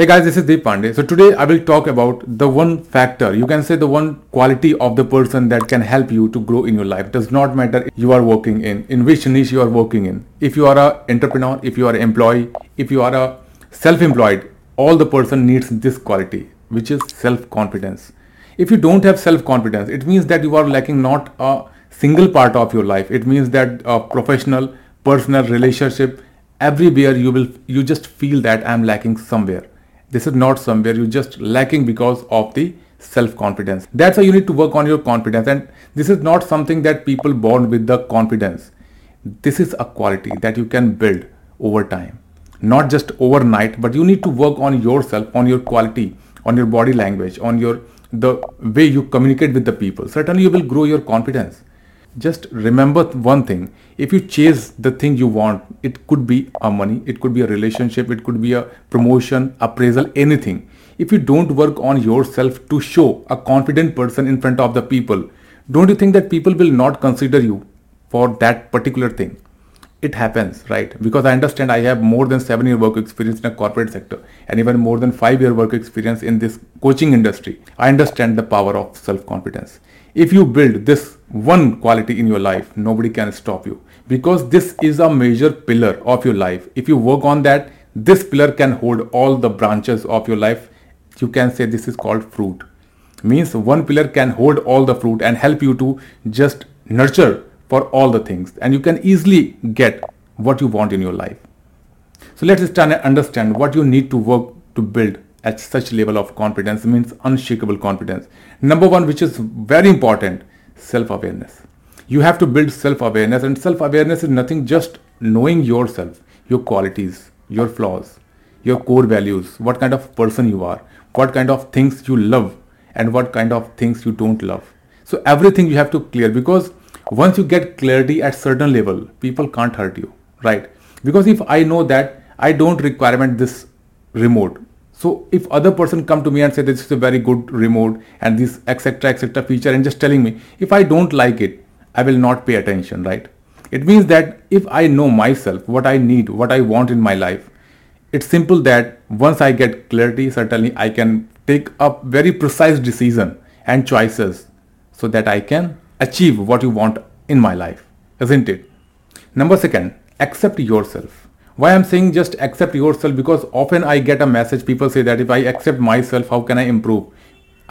Hey guys, this is Deep Pandey. So today I will talk about the one factor, you can say the one quality of the person that can help you to grow in your life. It does not matter you are working in, in which niche you are working in. If you are a entrepreneur, if you are an employee, if you are a self-employed, all the person needs this quality, which is self-confidence. If you don't have self-confidence, it means that you are lacking not a single part of your life. It means that a professional, personal relationship, everywhere you will you just feel that i'm lacking somewhere this is not somewhere you're just lacking because of the self-confidence. That's why you need to work on your confidence. And this is not something that people born with the confidence. This is a quality that you can build over time. Not just overnight but you need to work on yourself on your quality on your body language on your the way you communicate with the people. Certainly you will grow your confidence just remember one thing. If you chase the thing you want it could be a money it could be a relationship it could be a promotion appraisal anything. If you don't work on yourself to show a confident person in front of the people don't you think that people will not consider you for that particular thing? It happens right? Because i understand i have more than 7 year work experience in a corporate sector and even more than 5 year work experience in this coaching industry. I understand the power of self confidence if you build this one quality in your life, nobody can stop you because this is a major pillar of your life. If you work on that, this pillar can hold all the branches of your life. You can say this is called fruit. Means one pillar can hold all the fruit and help you to just nurture for all the things and you can easily get what you want in your life. So let's start and understand what you need to work to build at such level of confidence means unshakable confidence. Number one, which is very important, self-awareness. You have to build self-awareness and self-awareness is nothing just knowing yourself, your qualities, your flaws, your core values, what kind of person you are, what kind of things you love and what kind of things you don't love. So everything you have to clear because once you get clarity at certain level, people can't hurt you, right? Because if I know that I don't requirement this remote, so if other person come to me and say this is a very good remote and this etc etc feature and just telling me if I don't like it, I will not pay attention, right? It means that if I know myself, what I need, what I want in my life, it's simple that once I get clarity, certainly I can take a very precise decision and choices so that I can achieve what you want in my life, isn't it? Number second, accept yourself why i'm saying just accept yourself because often i get a message people say that if i accept myself how can i improve?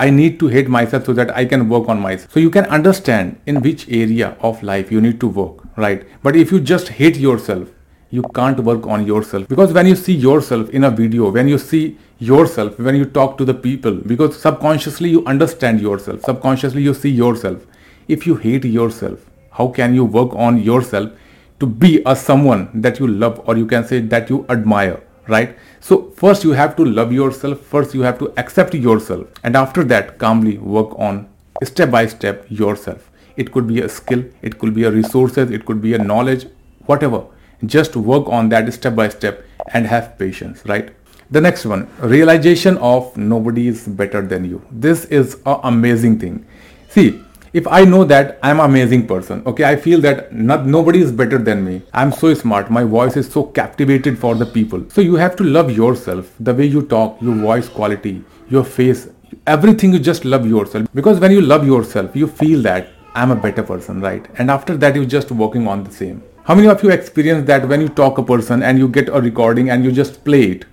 I need to hate myself so that i can work on myself. So you can understand in which area of life you need to work right? But if you just hate yourself you can't work on yourself. Because when you see yourself in a video when you see yourself when you talk to the people because subconsciously you understand yourself subconsciously you see yourself. If you hate yourself how can you work on yourself to be a someone that you love or you can say that you admire right? So first you have to love yourself first you have to accept yourself and after that calmly work on step by step yourself. It could be a skill it could be a resources it could be a knowledge whatever. Just work on that step by step and have patience right? The next one realization of nobody is better than you. This is an amazing thing. See if I know that I'm amazing person, okay, I feel that not, nobody is better than me. I'm so smart. My voice is so captivated for the people. So you have to love yourself, the way you talk, your voice quality, your face, everything you just love yourself. Because when you love yourself, you feel that I'm a better person, right? And after that, you're just working on the same. How many of you experience that when you talk a person and you get a recording and you just play it,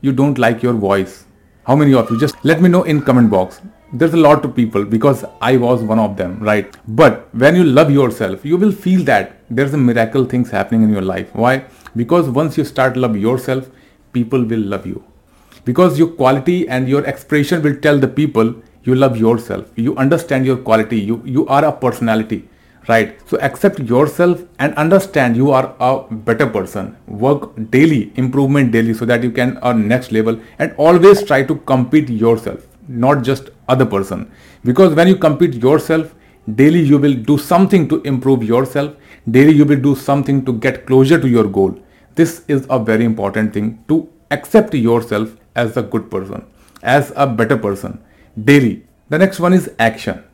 you don't like your voice? How many of you? Just let me know in comment box there's a lot of people because I was one of them, right? But when you love yourself, you will feel that there's a miracle things happening in your life. Why? Because once you start love yourself, people will love you. Because your quality and your expression will tell the people you love yourself. You understand your quality. You, you are a personality, right? So accept yourself and understand you are a better person. Work daily, improvement daily so that you can earn next level and always try to compete yourself not just other person. Because when you compete yourself daily you will do something to improve yourself. Daily you will do something to get closer to your goal. This is a very important thing to accept yourself as a good person as a better person daily. The next one is action.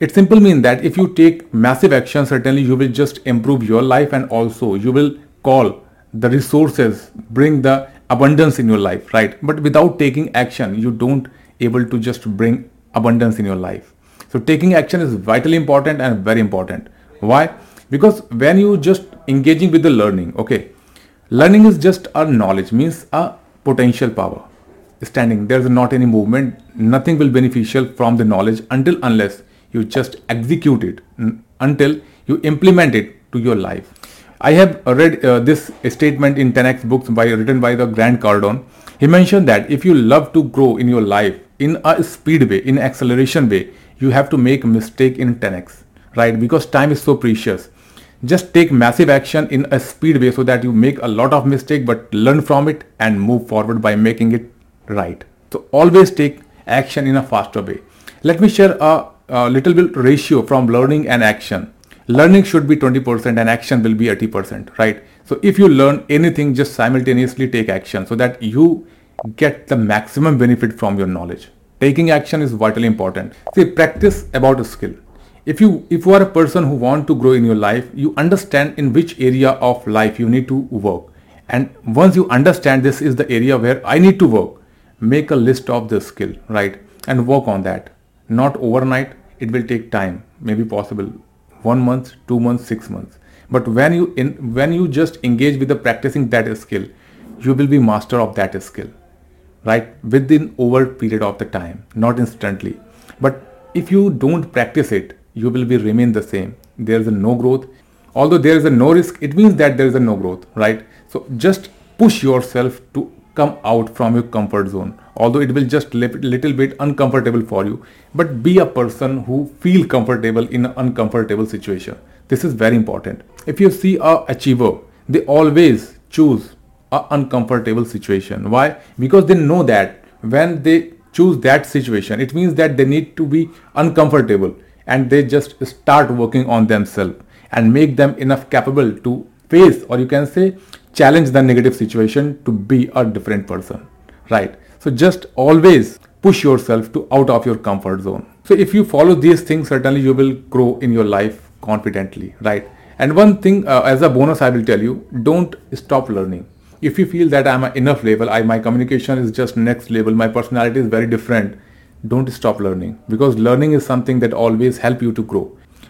It simply means that if you take massive action certainly you will just improve your life and also you will call the resources bring the abundance in your life, right? But without taking action, you don't able to just bring abundance in your life. So taking action is vitally important and very important. Why? Because when you just engaging with the learning, okay, learning is just a knowledge, means a potential power. Standing, there's not any movement, nothing will beneficial from the knowledge until unless you just execute it, until you implement it to your life. I have read uh, this statement in 10x books by written by the Grant Cardone. He mentioned that if you love to grow in your life in a speed way, in acceleration way, you have to make mistake in 10x, right? Because time is so precious. Just take massive action in a speed way so that you make a lot of mistake but learn from it and move forward by making it right. So always take action in a faster way. Let me share a, a little bit ratio from learning and action learning should be 20% and action will be 80%, right? So if you learn anything, just simultaneously take action so that you get the maximum benefit from your knowledge. Taking action is vitally important. See, practice about a skill. If you if you are a person who want to grow in your life, you understand in which area of life you need to work. And once you understand this is the area where I need to work, make a list of the skill, right? And work on that. Not overnight, it will take time, maybe possible one month, two months, six months. But when you in, when you just engage with the practicing that skill, you will be master of that skill, right? Within over period of the time, not instantly. But if you don't practice it, you will be remain the same. There is a no growth. Although there is a no risk, it means that there is a no growth, right? So just push yourself to come out from your comfort zone although it will just little bit uncomfortable for you but be a person who feel comfortable in an uncomfortable situation this is very important if you see a achiever they always choose a uncomfortable situation. Why? Because they know that when they choose that situation it means that they need to be uncomfortable and they just start working on themselves and make them enough capable to face or you can say challenge the negative situation to be a different person. Right? So just always push yourself to out of your comfort zone. So if you follow these things certainly you will grow in your life confidently. Right? And one thing uh, as a bonus i will tell you don't stop learning if you feel that i'm enough level i my communication is just next level my personality is very different don't stop learning because learning is something that always help you to grow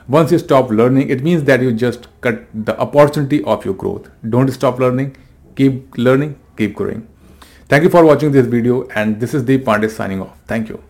once you stop learning, it means that you just cut the opportunity of your growth. Don't stop learning. Keep learning, keep growing. Thank you for watching this video and this is Deep Pandey signing off. Thank you.